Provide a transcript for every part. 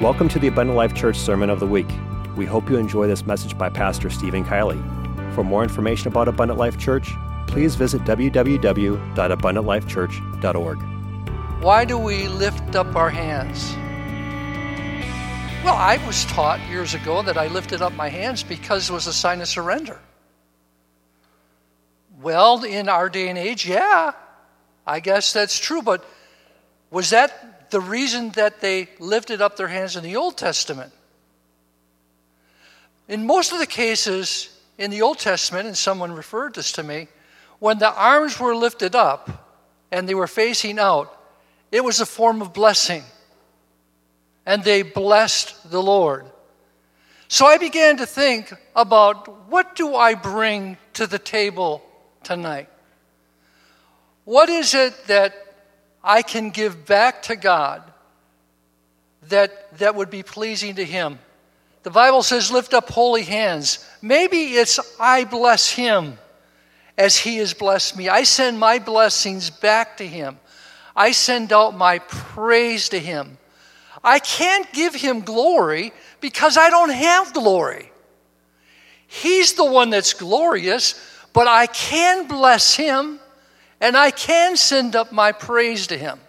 Welcome to the Abundant Life Church Sermon of the Week. We hope you enjoy this message by Pastor Steven Kielley. For more information about Abundant Life Church, please visit www.abundantlifechurch.org. Why do we lift up our hands? Well, I was taught years ago that I lifted up my hands because it was a sign of surrender. Well, in our day and age, yeah, I guess that's true, but was that the reason that they lifted up their hands in the Old Testament? In most of the cases in the Old Testament, and someone referred this to me, when the arms were lifted up and they were facing out, it was a form of blessing. And they blessed the Lord. So I began to think about what do I bring to the table tonight? What is it that I can give back to God that, that would be pleasing to Him? The Bible says, lift up holy hands. Maybe it's I bless Him as He has blessed me. I send my blessings back to Him. I send out my praise to Him. I can't give Him glory because I don't have glory. He's the one that's glorious, but I can bless Him and I can send up my praise to Him.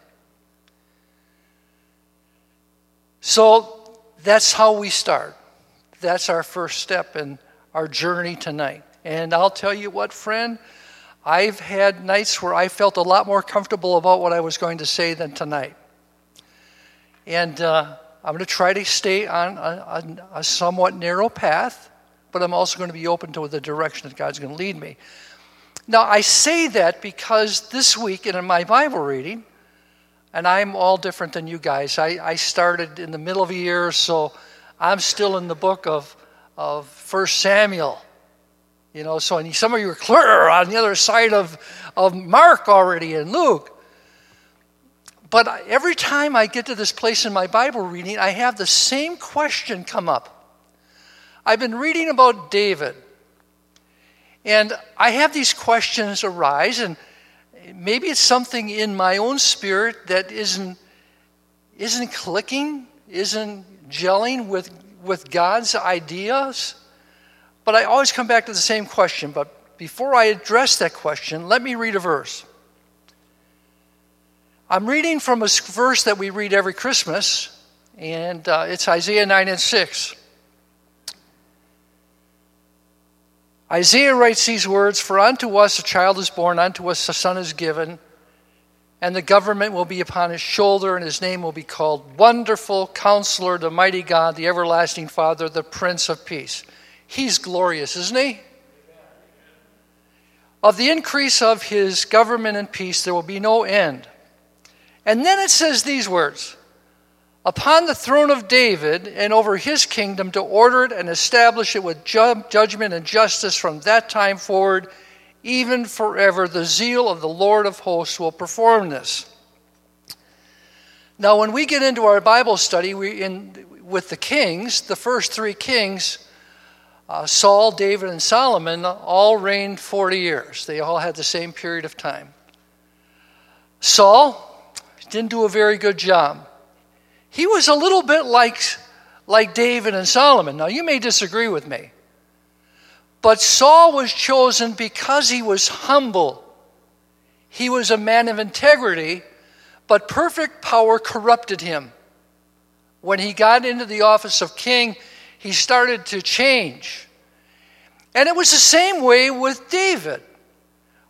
So that's how we start. That's our first step in our journey tonight. And I'll tell you what, friend, I've had nights where I felt a lot more comfortable about what I was going to say than tonight. And uh, I'm going to try to stay on a, a, a somewhat narrow path, but I'm also going to be open to the direction that God's going to lead me. Now, I say that because this week in my Bible reading, and I'm all different than you guys. I, I started in the middle of the year, so I'm still in the book of, of 1 Samuel. You know, so some of you are on the other side of, of Mark already and Luke. But every time I get to this place in my Bible reading, I have the same question come up. I've been reading about David. And I have these questions arise, and maybe it's something in my own spirit that isn't, isn't clicking, isn't gelling with, with God's ideas. But I always come back to the same question. But before I address that question, let me read a verse. I'm reading from a verse that we read every Christmas, and uh, it's Isaiah 9 and 6. Isaiah writes these words For unto us a child is born, unto us a son is given, and the government will be upon his shoulder, and his name will be called Wonderful Counselor, the Mighty God, the Everlasting Father, the Prince of Peace. He's glorious, isn't he? Of the increase of his government and peace, there will be no end. And then it says these words upon the throne of David and over his kingdom to order it and establish it with ju- judgment and justice from that time forward, even forever. The zeal of the Lord of hosts will perform this. Now, when we get into our Bible study we in, with the kings, the first three kings, uh, Saul, David, and Solomon, all reigned 40 years. They all had the same period of time. Saul didn't do a very good job. He was a little bit like, like David and Solomon. Now, you may disagree with me, but Saul was chosen because he was humble. He was a man of integrity, but perfect power corrupted him. When he got into the office of king, he started to change. And it was the same way with David.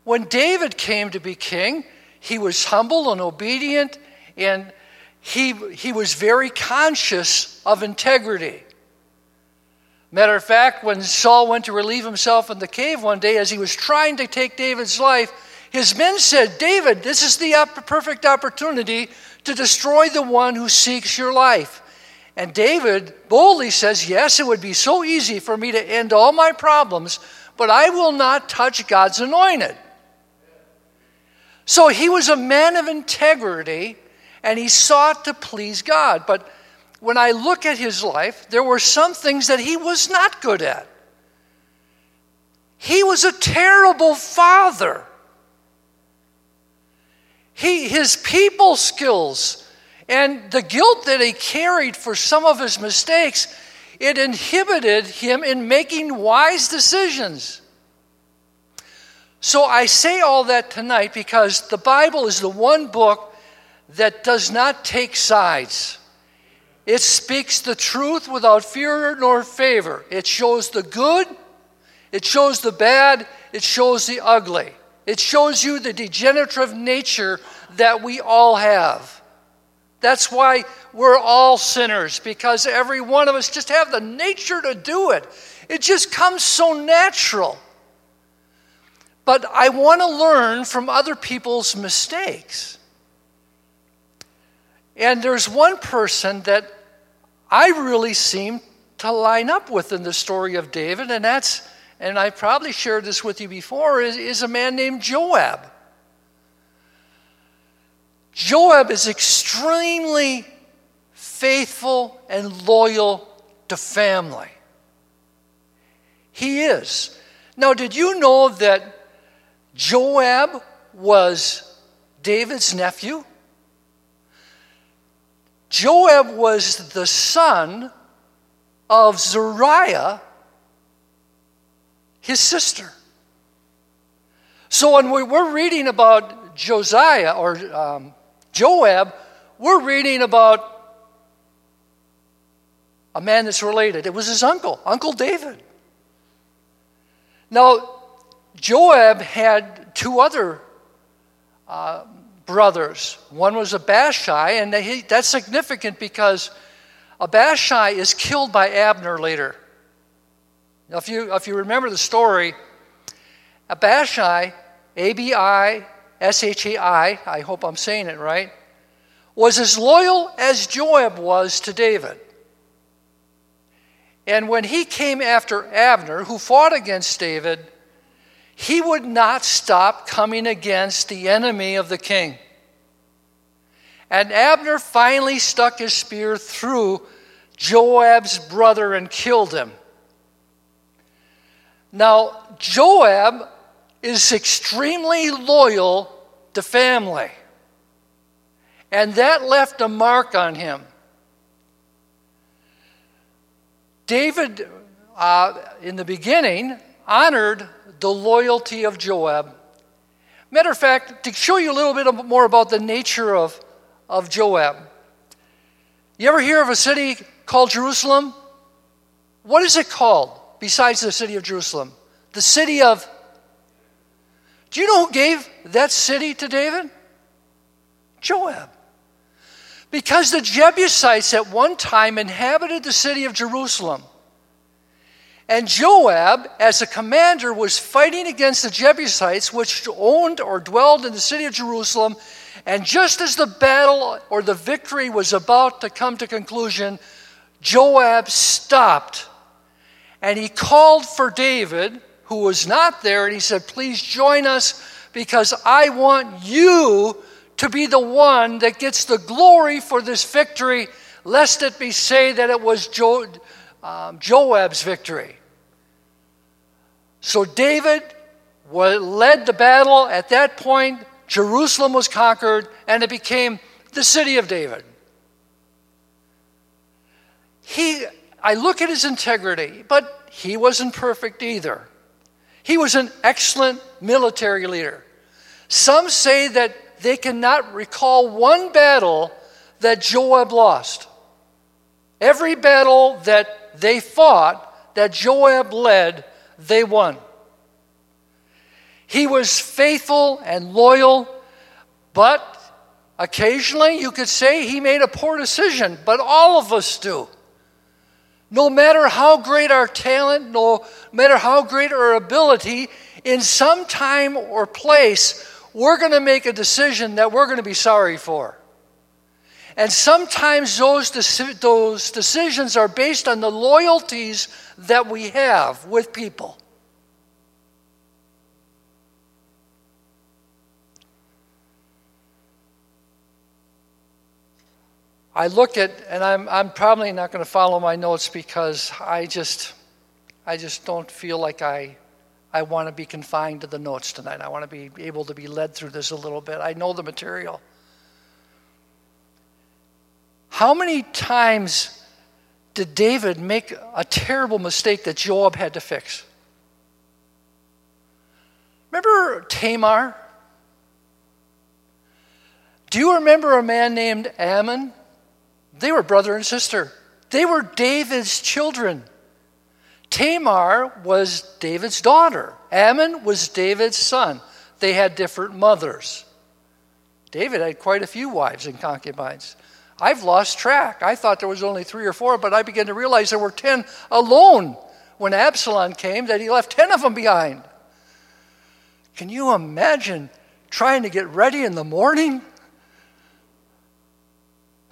When David came to be king, he was humble and obedient and he, he was very conscious of integrity. Matter of fact, when Saul went to relieve himself in the cave one day as he was trying to take David's life, his men said, David, this is the perfect opportunity to destroy the one who seeks your life. And David boldly says, Yes, it would be so easy for me to end all my problems, but I will not touch God's anointed. So he was a man of integrity and he sought to please God. But when I look at his life, there were some things that he was not good at. He was a terrible father. He, his people skills And the guilt that he carried for some of his mistakes, it inhibited him in making wise decisions. So I say all that tonight because the Bible is the one book that does not take sides. It speaks the truth without fear nor favor. It shows the good, it shows the bad, it shows the ugly. It shows you the degenerative nature that we all have. That's why we're all sinners, because every one of us just have the nature to do it. It just comes so natural. But I want to learn from other people's mistakes. And there's one person that I really seem to line up with in the story of David, and that's, and I probably shared this with you before, is, is a man named Joab. Joab is extremely faithful and loyal to family. He is. Now, did you know that Joab was David's nephew. Joab was the son of Zeruiah, his sister. So when we're reading about Josiah or um, Joab, we're reading about a man that's related. It was his uncle, Uncle David. Now, Joab had two other uh, brothers. One was Abishai, and that's significant because Abishai is killed by Abner later. Now, if you, if you remember the story, Abishai, A B I S H A I, I hope I'm saying it right, was as loyal as Joab was to David. And when he came after Abner, who fought against David, he would not stop coming against the enemy of the king. And Abner finally stuck his spear through Joab's brother and killed him. Now, Joab is extremely loyal to family, and that left a mark on him. David, uh, in the beginning, honored the loyalty of Joab. Matter of fact, to show you a little bit more about the nature of, of Joab, you ever hear of a city called Jerusalem? What is it called besides the city of Jerusalem? The city of. Do you know who gave that city to David? Joab. Because the Jebusites at one time inhabited the city of Jerusalem. And Joab, as a commander, was fighting against the Jebusites, which owned or dwelled in the city of Jerusalem. And just as the battle or the victory was about to come to conclusion, Joab stopped and he called for David, who was not there, and he said, Please join us because I want you to be the one that gets the glory for this victory, lest it be say that it was jo- um, Joab's victory. So David led the battle. At that point, Jerusalem was conquered and it became the city of David. He, I look at his integrity, but he wasn't perfect either. He was an excellent military leader. Some say that they cannot recall one battle that Joab lost. Every battle that they fought, that Joab led, they won. He was faithful and loyal, but occasionally you could say he made a poor decision, but all of us do. No matter how great our talent, no matter how great our ability, in some time or place, we're going to make a decision that we're going to be sorry for. And sometimes those, those decisions are based on the loyalties that we have with people. I look at, and I'm, I'm probably not going to follow my notes because I just, I just don't feel like I, I want to be confined to the notes tonight. I want to be able to be led through this a little bit. I know the material. How many times did David make a terrible mistake that Joab had to fix? Remember Tamar? Do you remember a man named Ammon? They were brother and sister. They were David's children. Tamar was David's daughter. Ammon was David's son. They had different mothers. David had quite a few wives and concubines. I've lost track. I thought there was only three or four, but I began to realize there were ten alone when Absalom came, that he left ten of them behind. Can you imagine trying to get ready in the morning?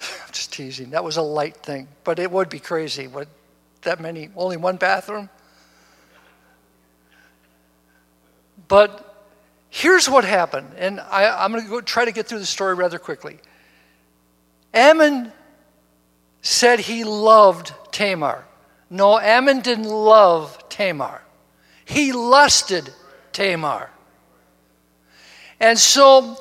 I'm just teasing. That was a light thing, but it would be crazy. Would that many, only one bathroom? But here's what happened, and I, am going to try to get through the story rather quickly. Amnon said he loved Tamar. No, Ammon didn't love Tamar. He lusted Tamar. And so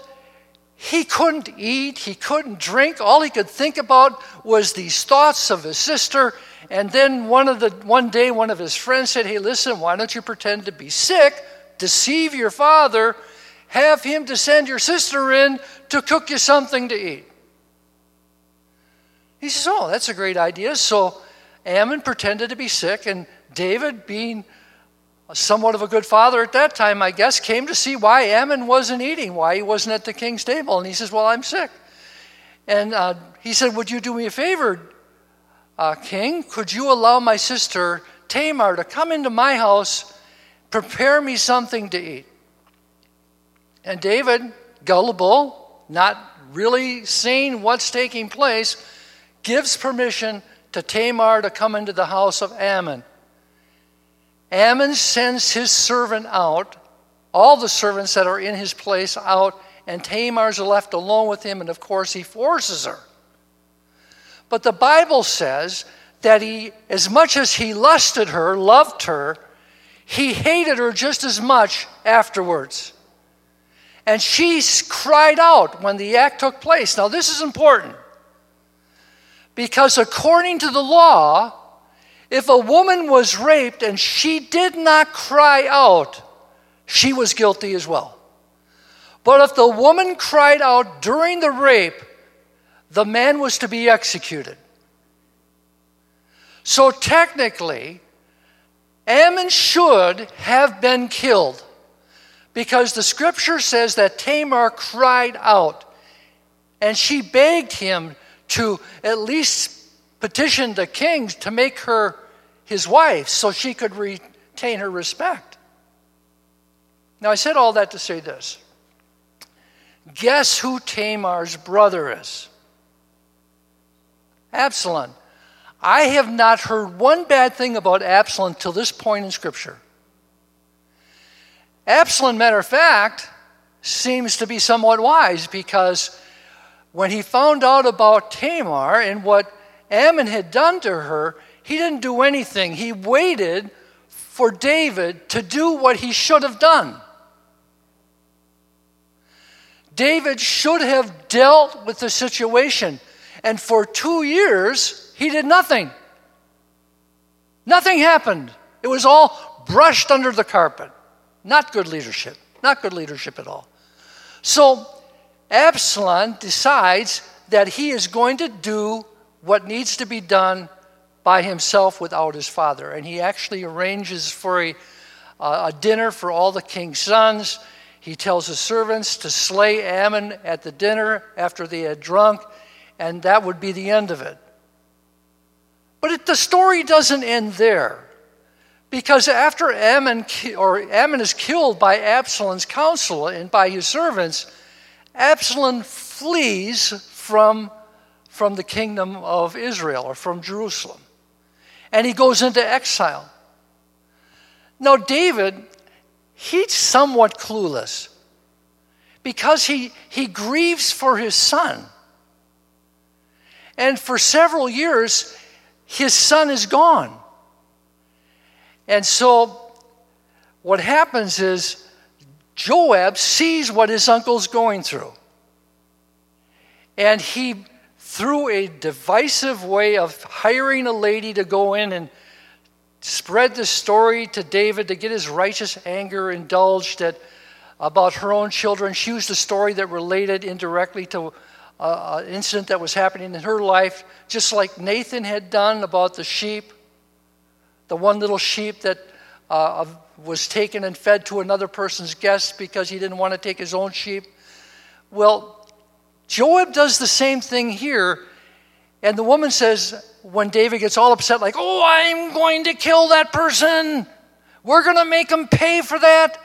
he couldn't eat, he couldn't drink. All he could think about was these thoughts of his sister. And then one of the one day one of his friends said, "Hey, listen, why don't you pretend to be sick, deceive your father, have him to send your sister in to cook you something to eat?" He says, "Oh, that's a great idea." So Ammon pretended to be sick and David being somewhat of a good father at that time, I guess, came to see why Ammon wasn't eating, why he wasn't at the king's table. And he says, Well, I'm sick. And uh, he said, Would you do me a favor, uh, king? Could you allow my sister Tamar to come into my house, prepare me something to eat? And David, gullible, not really seeing what's taking place, gives permission to Tamar to come into the house of Ammon. Ammon sends his servant out, all the servants that are in his place out, and Tamar's left alone with him, and of course he forces her. But the Bible says that he, as much as he lusted her, loved her, he hated her just as much afterwards. And she cried out when the act took place. Now, this is important because according to the law, if a woman was raped and she did not cry out, she was guilty as well. But if the woman cried out during the rape, the man was to be executed. So technically, Amnon should have been killed because the scripture says that Tamar cried out and she begged him to at least petition the king to make her his wife so she could retain her respect. Now, I said all that to say this. Guess who Tamar's brother is? Absalom. I have not heard one bad thing about Absalom till this point in Scripture. Absalom, matter of fact, seems to be somewhat wise because when he found out about Tamar and what Amnon had done to her, he didn't do anything. He waited for David to do what he should have done. David should have dealt with the situation. And for two years, he did nothing. Nothing happened. It was all brushed under the carpet. Not good leadership. Not good leadership at all. So Absalom decides that he is going to do what needs to be done by himself without his father. And he actually arranges for a, uh, a dinner for all the king's sons. He tells his servants to slay Ammon at the dinner after they had drunk, and that would be the end of it. But it, the story doesn't end there. Because after Ammon, or Ammon is killed by Absalom's counsel and by his servants, Absalom flees from, from the kingdom of Israel or from Jerusalem and he goes into exile. Now, David, he's somewhat clueless because he, he grieves for his son. And for several years, his son is gone. And so, what happens is Joab sees what his uncle's going through. And he through a divisive way of hiring a lady to go in and spread the story to David to get his righteous anger indulged at, about her own children. She used a story that related indirectly to uh, an incident that was happening in her life, just like Nathan had done about the sheep, the one little sheep that uh, was taken and fed to another person's guest because he didn't want to take his own sheep. Well, Joab does the same thing here. And the woman says, when David gets all upset, like, oh, I'm going to kill that person. We're going to make him pay for that.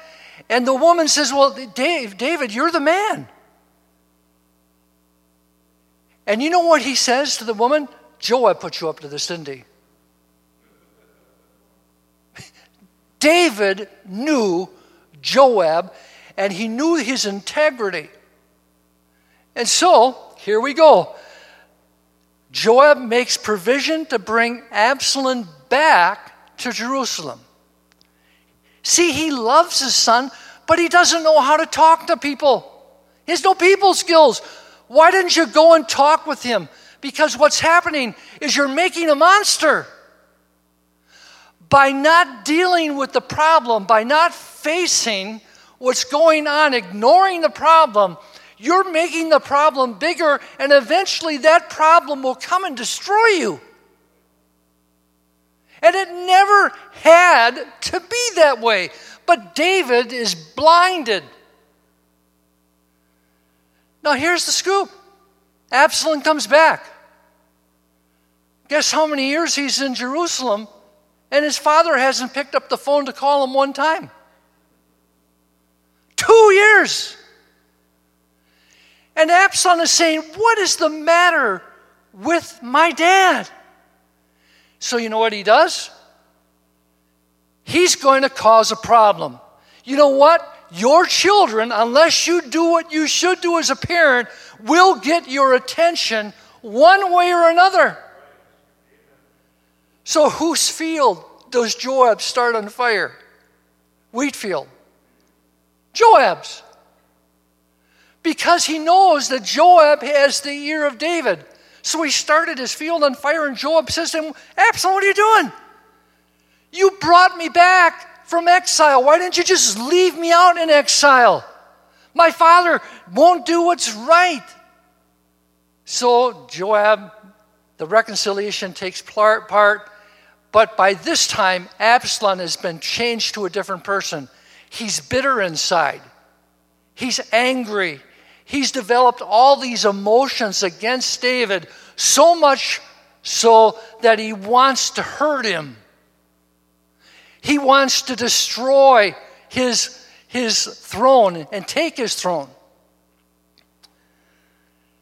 And the woman says, well, Dave, David, you're the man. And you know what he says to the woman? Joab put you up to this, didn't he? David knew Joab and he knew his integrity. And so, here we go. Joab makes provision to bring Absalom back to Jerusalem. See, he loves his son, but he doesn't know how to talk to people. He has no people skills. Why didn't you go and talk with him? Because what's happening is you're making a monster. By not dealing with the problem, by not facing what's going on, ignoring the problem, you're making the problem bigger, and eventually that problem will come and destroy you. And it never had to be that way. But David is blinded. Now, here's the scoop Absalom comes back. Guess how many years he's in Jerusalem, and his father hasn't picked up the phone to call him one time? Two years. And Absalom is saying, What is the matter with my dad? So, you know what he does? He's going to cause a problem. You know what? Your children, unless you do what you should do as a parent, will get your attention one way or another. So, whose field does Joab start on fire? Wheat field. Joab's because he knows that Joab has the ear of David. So he started his field on fire, and Joab says to him, Absalom, what are you doing? You brought me back from exile. Why didn't you just leave me out in exile? My father won't do what's right. So Joab, the reconciliation takes part, but by this time, Absalom has been changed to a different person. He's bitter inside. He's angry. He's developed all these emotions against David, so much so that he wants to hurt him. He wants to destroy his, his throne and take his throne.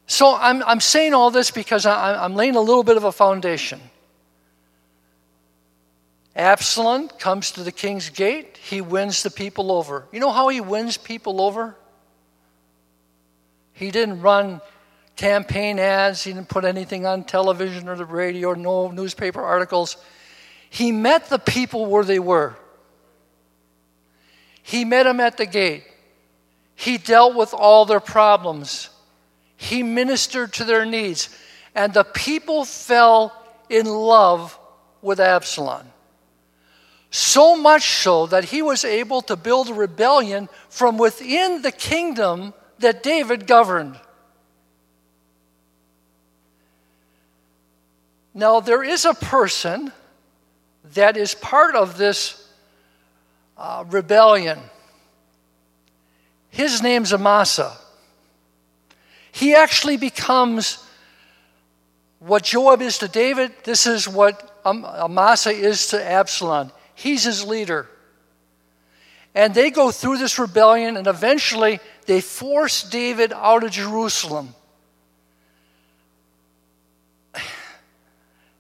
So I'm, I'm saying all this because I, I'm laying a little bit of a foundation. Absalom comes to the king's gate. He wins the people over. You know how he wins people over? He didn't run campaign ads, he didn't put anything on television or the radio, no newspaper articles. He met the people where they were. He met them at the gate. He dealt with all their problems. He ministered to their needs. And the people fell in love with Absalom. So much so that he was able to build a rebellion from within the kingdom that David governed. Now, there is a person that is part of this uh, rebellion. His name's Amasa. He actually becomes what Joab is to David. This is what Amasa is to Absalom. He's his leader. And they go through this rebellion, and eventually they force David out of Jerusalem.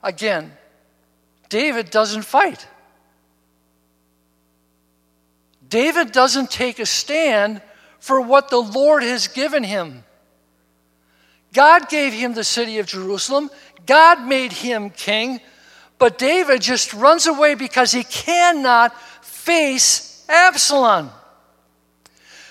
Again, David doesn't fight. David doesn't take a stand for what the Lord has given him. God gave him the city of Jerusalem, God made him king, but David just runs away because he cannot face Absalom.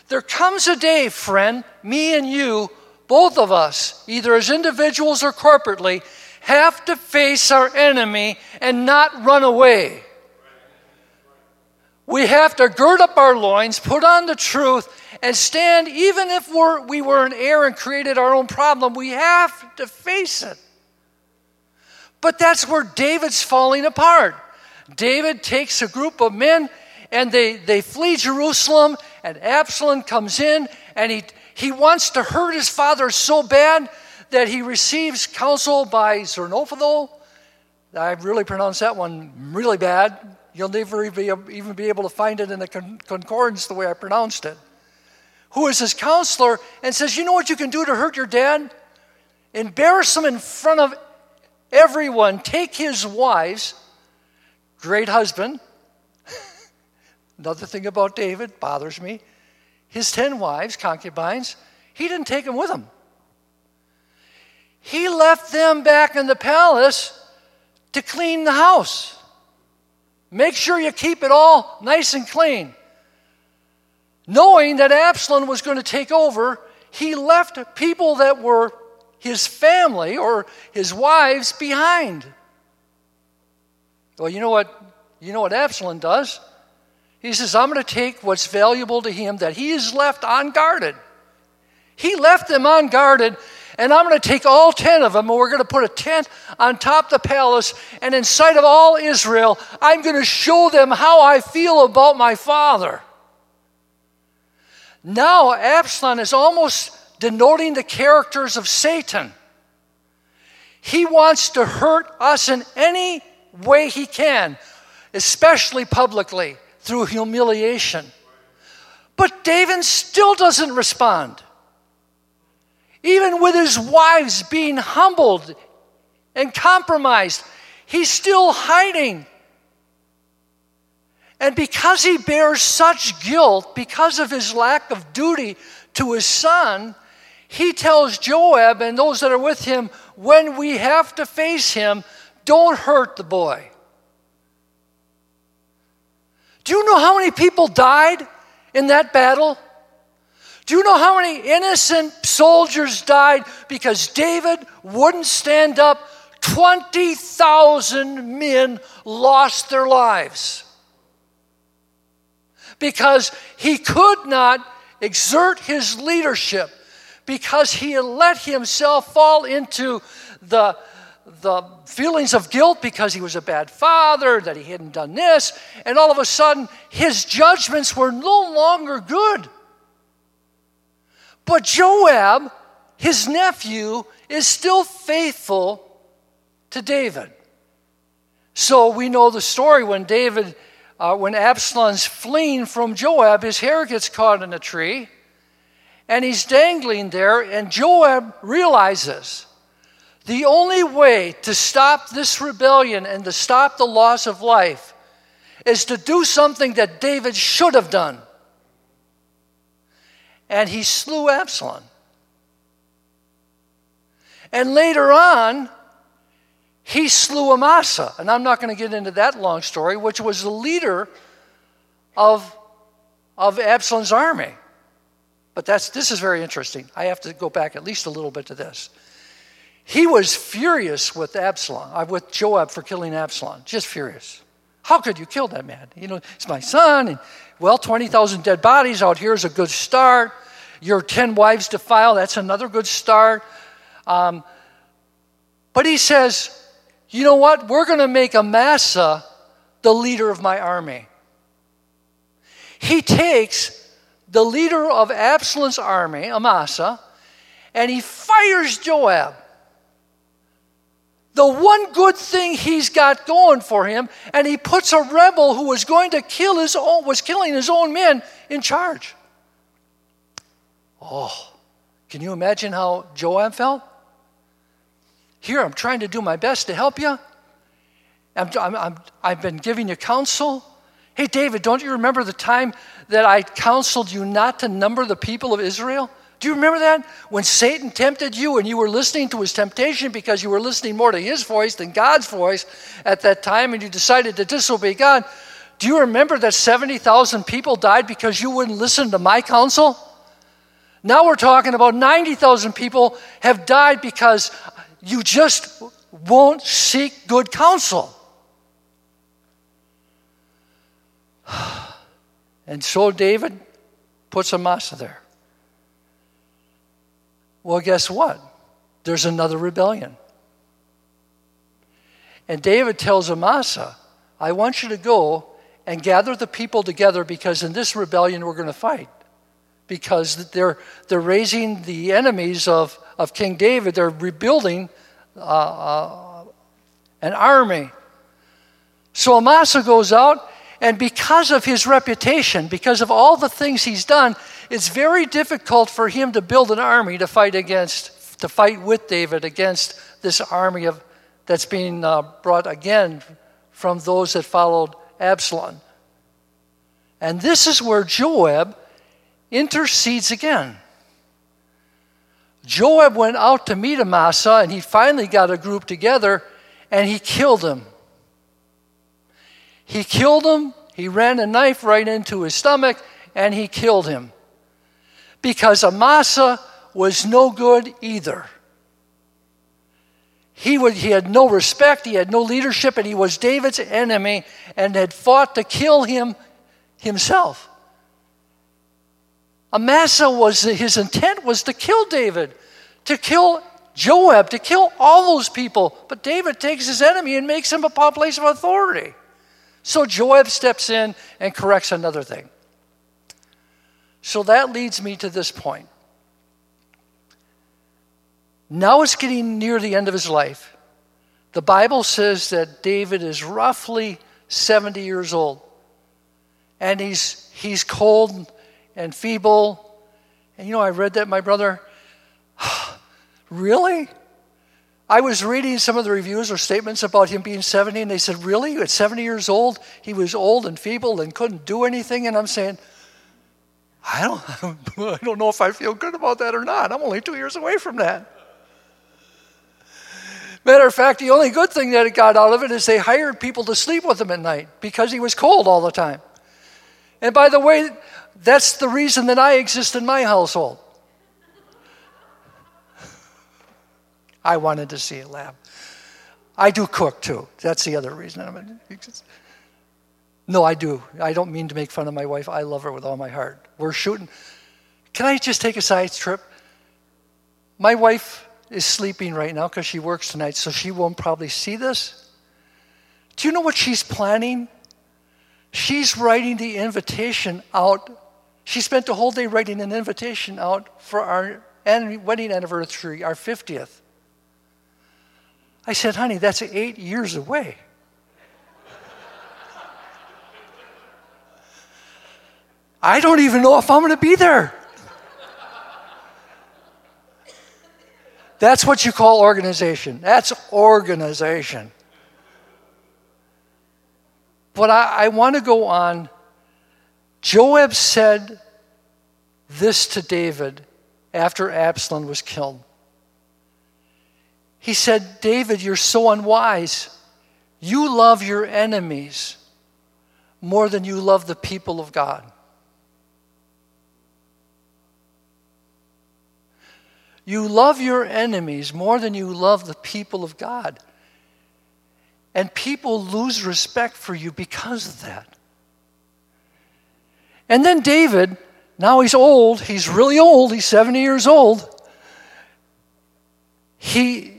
There comes a day, friend, me and you, both of us, either as individuals or corporately, have to face our enemy and not run away. We have to gird up our loins, put on the truth, and stand, even if we're, we were in error and created our own problem, we have to face it. But that's where David's falling apart. David takes a group of men and they, they flee Jerusalem, and Absalom comes in and he, he wants to hurt his father so bad that he receives counsel by Zernophadol. I really pronounced that one really bad. You'll never even be able to find it in the concordance the way I pronounced it. Who is his counselor and says, You know what you can do to hurt your dad? Embarrass him in front of everyone. Take his wives, great husband. Another thing about David bothers me his 10 wives, concubines, he didn't take them with him. He left them back in the palace to clean the house. Make sure you keep it all nice and clean. Knowing that Absalom was going to take over, he left people that were his family or his wives behind. Well, you know what? You know what Absalom does? He says, I'm going to take what's valuable to him that he has left unguarded. He left them unguarded, and I'm going to take all 10 of them, and we're going to put a tent on top the palace, and in sight of all Israel, I'm going to show them how I feel about my father. Now, Absalom is almost denoting the characters of Satan. He wants to hurt us in any way he can, especially publicly through humiliation. But David still doesn't respond. Even with his wives being humbled and compromised, he's still hiding. And because he bears such guilt, because of his lack of duty to his son, he tells Joab and those that are with him, when we have to face him, don't hurt the boy. Do you know how many people died in that battle? Do you know how many innocent soldiers died because David wouldn't stand up? 20,000 men lost their lives because he could not exert his leadership, because he let himself fall into the the feelings of guilt because he was a bad father, that he hadn't done this, and all of a sudden his judgments were no longer good. But Joab, his nephew, is still faithful to David. So we know the story when David, uh, when Absalom's fleeing from Joab, his hair gets caught in a tree, and he's dangling there, and Joab realizes the only way to stop this rebellion and to stop the loss of life is to do something that David should have done. And he slew Absalom. And later on, he slew Amasa. And I'm not going to get into that long story, which was the leader of, of Absalom's army. But that's, this is very interesting. I have to go back at least a little bit to this. He was furious with Absalom, uh, with Joab for killing Absalom, just furious. How could you kill that man? You know, it's my son. And, well, 20,000 dead bodies out here is a good start. Your 10 wives defiled, that's another good start. Um, but he says, you know what? We're going to make Amasa the leader of my army. He takes the leader of Absalom's army, Amasa, and he fires Joab the one good thing he's got going for him, and he puts a rebel who was going to kill his own, was killing his own men in charge. Oh, can you imagine how Joab felt? Here, I'm trying to do my best to help you. i have been giving you counsel. Hey, David, don't you remember the time that I counseled you not to number the people of Israel? Do you remember that? When Satan tempted you and you were listening to his temptation because you were listening more to his voice than God's voice at that time and you decided to disobey God. Do you remember that 70,000 people died because you wouldn't listen to my counsel? Now we're talking about 90,000 people have died because you just won't seek good counsel. And so David puts Amasa there. Well, guess what? There's another rebellion. And David tells Amasa, I want you to go and gather the people together because in this rebellion we're going to fight. Because they're, they're raising the enemies of, of King David, they're rebuilding uh, uh, an army. So Amasa goes out, and because of his reputation, because of all the things he's done, it's very difficult for him to build an army to fight against, to fight with David against this army of, that's being uh, brought again from those that followed Absalom. And this is where Joab intercedes again. Joab went out to meet Amasa, and he finally got a group together, and he killed him. He killed him, he ran a knife right into his stomach, and he killed him. Because Amasa was no good either. He, would, he had no respect, he had no leadership, and he was David's enemy and had fought to kill him himself. Amasa was his intent was to kill David, to kill Joab, to kill all those people. But David takes his enemy and makes him a place of authority. So Joab steps in and corrects another thing. So that leads me to this point. Now it's getting near the end of his life. The Bible says that David is roughly 70 years old. And he's, he's cold and feeble. And you know, I read that, my brother. really? I was reading some of the reviews or statements about him being 70, and they said, Really? At 70 years old, he was old and feeble and couldn't do anything? And I'm saying, I don't, I don't know if I feel good about that or not. I'm only two years away from that. Matter of fact, the only good thing that it got out of it is they hired people to sleep with him at night because he was cold all the time. And by the way, that's the reason that I exist in my household. I wanted to see a laugh. I do cook too. That's the other reason. No, I do. I don't mean to make fun of my wife. I love her with all my heart. We're shooting. Can I just take a side trip? My wife is sleeping right now because she works tonight, so she won't probably see this. Do you know what she's planning? She's writing the invitation out. She spent the whole day writing an invitation out for our wedding anniversary, our 50th. I said, honey, that's eight years away. I don't even know if I'm going to be there. That's what you call organization. That's organization. But I, I want to go on. Joab said this to David after Absalom was killed. He said, David, you're so unwise. You love your enemies more than you love the people of God. You love your enemies more than you love the people of God. And people lose respect for you because of that. And then David, now he's old, he's really old, he's 70 years old. He,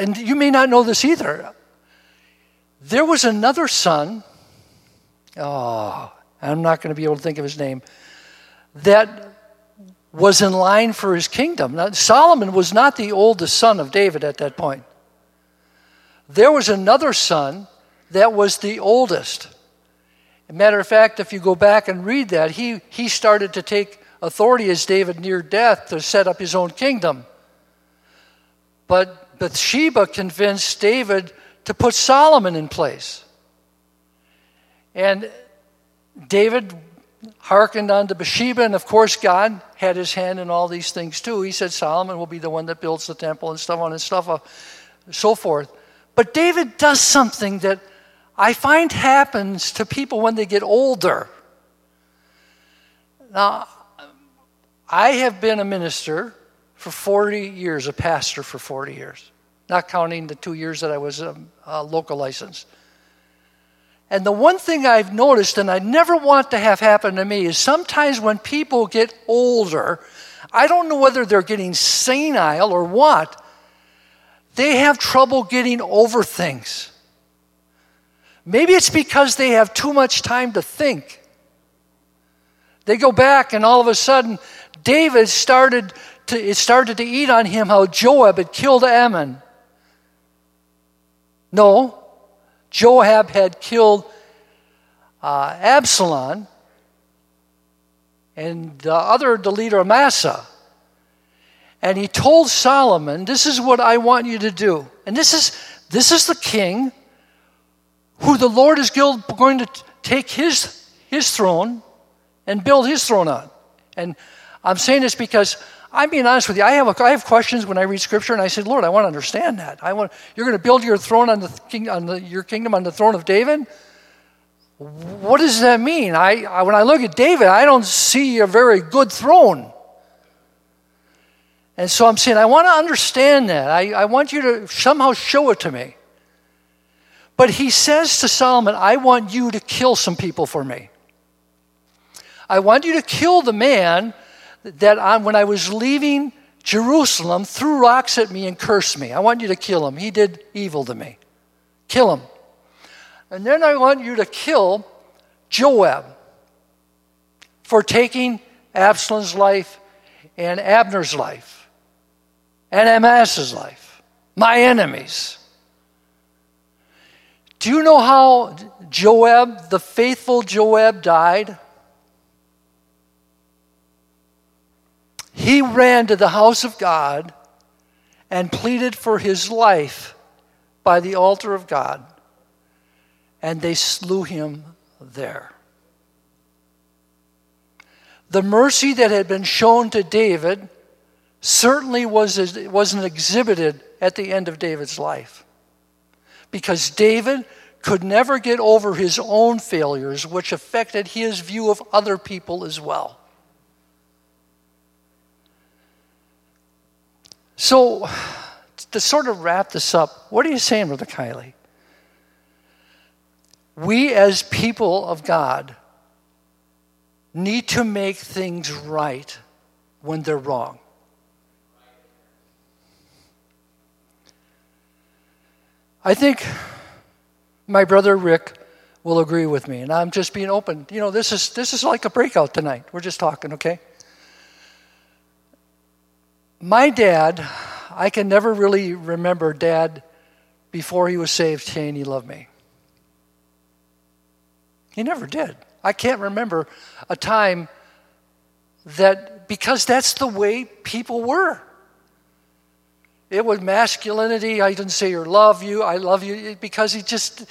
and you may not know this either, there was another son, oh, I'm not going to be able to think of his name, that was in line for his kingdom. Now, Solomon was not the oldest son of David at that point. There was another son that was the oldest. matter of fact, if you go back and read that, he, he started to take authority as David near death to set up his own kingdom. But Bathsheba convinced David to put Solomon in place. And David hearkened unto Bathsheba, and of course, God had his hand in all these things too. He said Solomon will be the one that builds the temple and stuff on and stuff, uh, so forth. But David does something that I find happens to people when they get older. Now, I have been a minister for 40 years, a pastor for 40 years, not counting the two years that I was a, a local license. And the one thing I've noticed, and I never want to have happen to me, is sometimes when people get older, I don't know whether they're getting senile or what, they have trouble getting over things. Maybe it's because they have too much time to think. They go back, and all of a sudden, David started to, it started to eat on him how Joab had killed Ammon. No, Joab had killed uh, Absalom and the other, the leader, Amasa. And he told Solomon, This is what I want you to do. And this is, this is the king who the Lord is going to take his, his throne and build his throne on. And I'm saying this because I'm being honest with you. I have, a, I have questions when I read Scripture, and I say, Lord, I want to understand that. I want you're going to build your throne on the king, on the, your kingdom on the throne of David. What does that mean? I, I, when I look at David, I don't see a very good throne. And so I'm saying, I want to understand that. I, I want you to somehow show it to me. But he says to Solomon, I want you to kill some people for me. I want you to kill the man that when I was leaving Jerusalem threw rocks at me and cursed me. I want you to kill him. He did evil to me. Kill him. And then I want you to kill Joab for taking Absalom's life and Abner's life and Amasa's life, my enemies. Do you know how Joab, the faithful Joab, died? He ran to the house of God and pleaded for his life by the altar of God, and they slew him there. The mercy that had been shown to David certainly was, wasn't exhibited at the end of David's life. Because David could never get over his own failures, which affected his view of other people as well. So, to sort of wrap this up, what are you saying, Brother Kielley? We, as people of God, need to make things right when they're wrong. I think my brother Rick will agree with me, and I'm just being open. You know, this is this is like a breakout tonight. We're just talking, okay? My dad, I can never really remember dad before he was saved saying he loved me. He never did. I can't remember a time that, because that's the way people were. It was masculinity. I didn't say, I love you, I love you, because he just,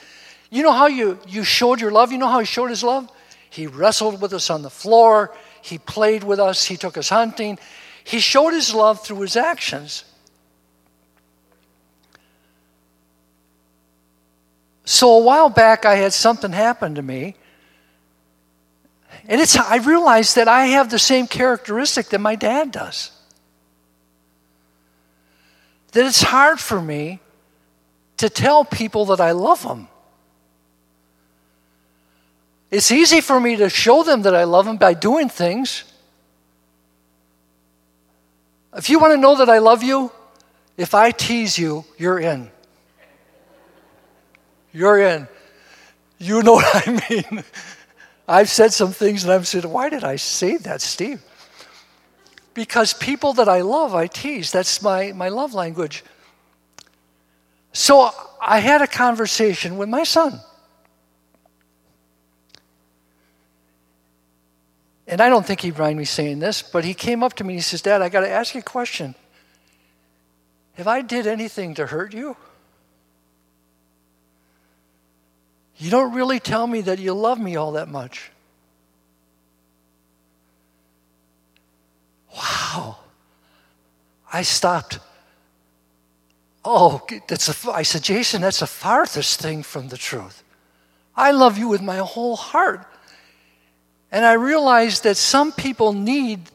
you know how you, you showed your love? You know how he showed his love? He wrestled with us on the floor, he played with us, he took us hunting, he showed his love through his actions. So a while back, I had something happen to me. And it's, I realized that I have the same characteristic that my dad does. That it's hard for me to tell people that I love them. It's easy for me to show them that I love them by doing things. If you want to know that I love you, if I tease you, you're in. You're in. You know what I mean. I've said some things and I've said, why did I say that, Steve? Because people that I love, I tease. That's my, my love language. So I had a conversation with my son. And I don't think he'd mind me saying this, but he came up to me and he says, Dad, I got to ask you a question. Have I did anything to hurt you? You don't really tell me that you love me all that much. Wow. I stopped. Oh, that's a, I said, Jason, that's the farthest thing from the truth. I love you with my whole heart. And I realized that some people need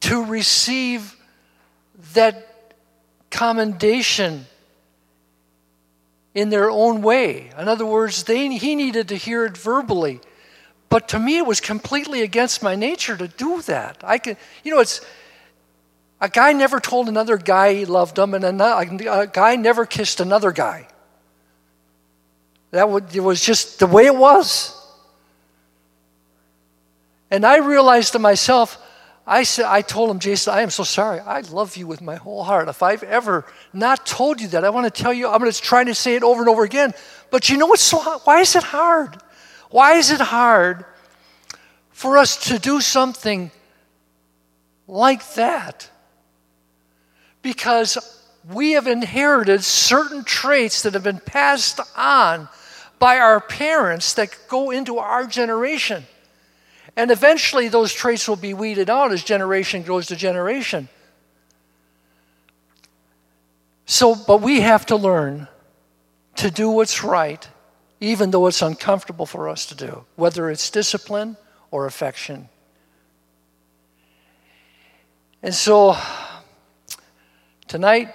to receive that commendation in their own way. In other words, they, he needed to hear it verbally. But to me, it was completely against my nature to do that. I could, you know, it's a guy never told another guy he loved him, and a guy never kissed another guy. That was just the way it was. And I realized to myself, I said, I told him, Jason, I am so sorry. I love you with my whole heart. If I've ever not told you that, I want to tell you, I'm just trying to say it over and over again. But you know what's so why is it hard? Why is it hard for us to do something like that? Because we have inherited certain traits that have been passed on by our parents that go into our generation. And eventually, those traits will be weeded out as generation goes to generation. So, but we have to learn to do what's right, even though it's uncomfortable for us to do, whether it's discipline or affection. And so, tonight,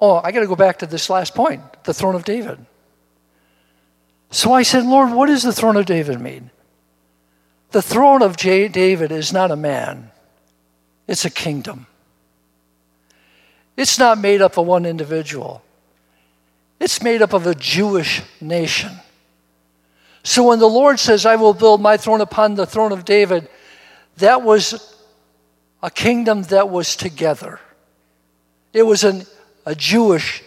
oh, I got to go back to this last point the throne of David. So I said, Lord, what does the throne of David mean? The throne of J- David is not a man, it's a kingdom. It's not made up of one individual, it's made up of a Jewish nation. So when the Lord says, I will build my throne upon the throne of David, that was a kingdom that was together. It was an, a Jewish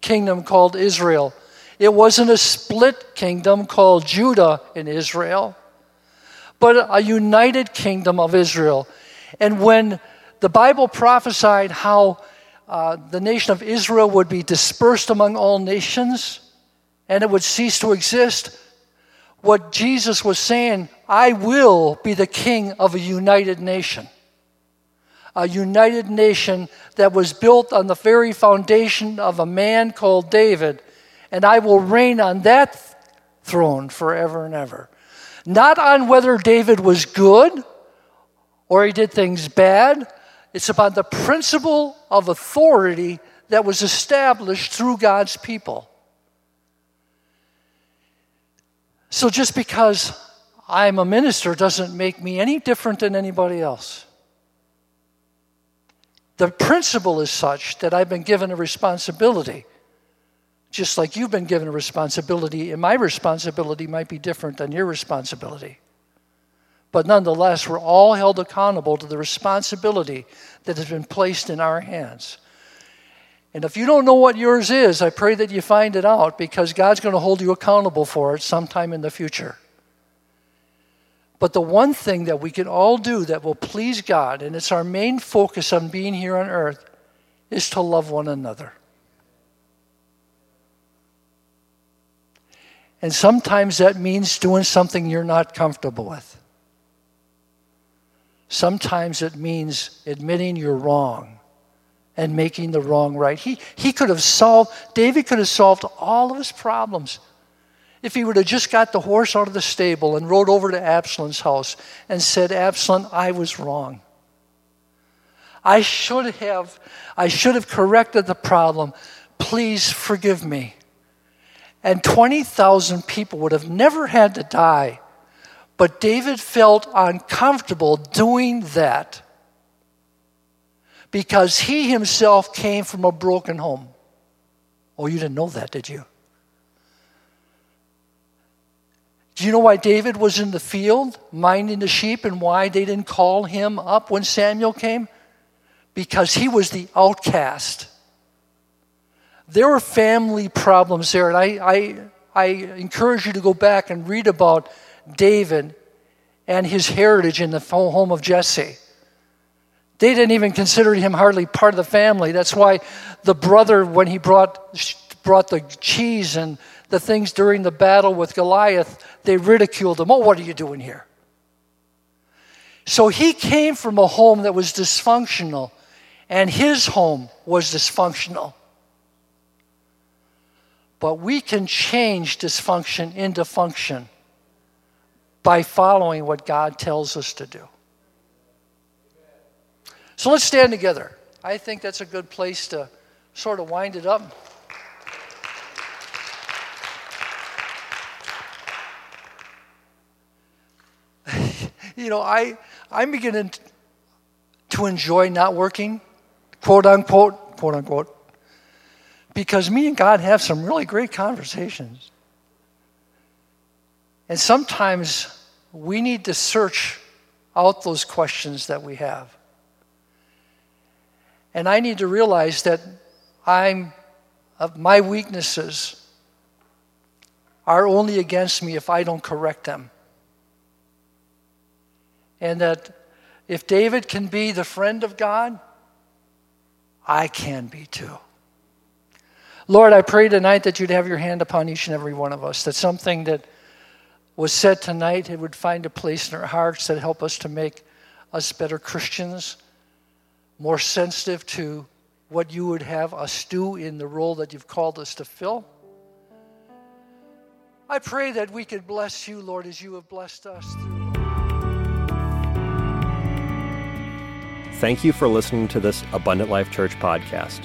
kingdom called Israel it wasn't a split kingdom called Judah and Israel, but a united kingdom of Israel. And when the Bible prophesied how uh, the nation of Israel would be dispersed among all nations and it would cease to exist, what Jesus was saying, I will be the king of a united nation. A united nation that was built on the very foundation of a man called David and I will reign on that throne forever and ever. Not on whether David was good or he did things bad. It's about the principle of authority that was established through God's people. So just because I'm a minister doesn't make me any different than anybody else. The principle is such that I've been given a responsibility just like you've been given a responsibility, and my responsibility might be different than your responsibility. But nonetheless, we're all held accountable to the responsibility that has been placed in our hands. And if you don't know what yours is, I pray that you find it out because God's going to hold you accountable for it sometime in the future. But the one thing that we can all do that will please God, and it's our main focus on being here on earth, is to love one another. And sometimes that means doing something you're not comfortable with. Sometimes it means admitting you're wrong and making the wrong right. He, he could have solved, David could have solved all of his problems if he would have just got the horse out of the stable and rode over to Absalom's house and said, Absalom, I was wrong. I should have, I should have corrected the problem. Please forgive me and 20,000 people would have never had to die. But David felt uncomfortable doing that because he himself came from a broken home. Oh, you didn't know that, did you? Do you know why David was in the field minding the sheep and why they didn't call him up when Samuel came? Because he was the outcast there were family problems there, and I, I, I encourage you to go back and read about David and his heritage in the home of Jesse. They didn't even consider him hardly part of the family. That's why the brother, when he brought, brought the cheese and the things during the battle with Goliath, they ridiculed him. Oh, what are you doing here? So he came from a home that was dysfunctional, and his home was dysfunctional. But we can change dysfunction into function by following what God tells us to do. So let's stand together. I think that's a good place to sort of wind it up. you know, I, I'm beginning to enjoy not working, quote unquote, quote unquote, because me and God have some really great conversations. And sometimes we need to search out those questions that we have. And I need to realize that I'm my weaknesses are only against me if I don't correct them. And that if David can be the friend of God, I can be too. Lord, I pray tonight that you'd have your hand upon each and every one of us, that something that was said tonight, it would find a place in our hearts that help us to make us better Christians, more sensitive to what you would have us do in the role that you've called us to fill. I pray that we could bless you, Lord, as you have blessed us through. Thank you for listening to this Abundant Life Church podcast.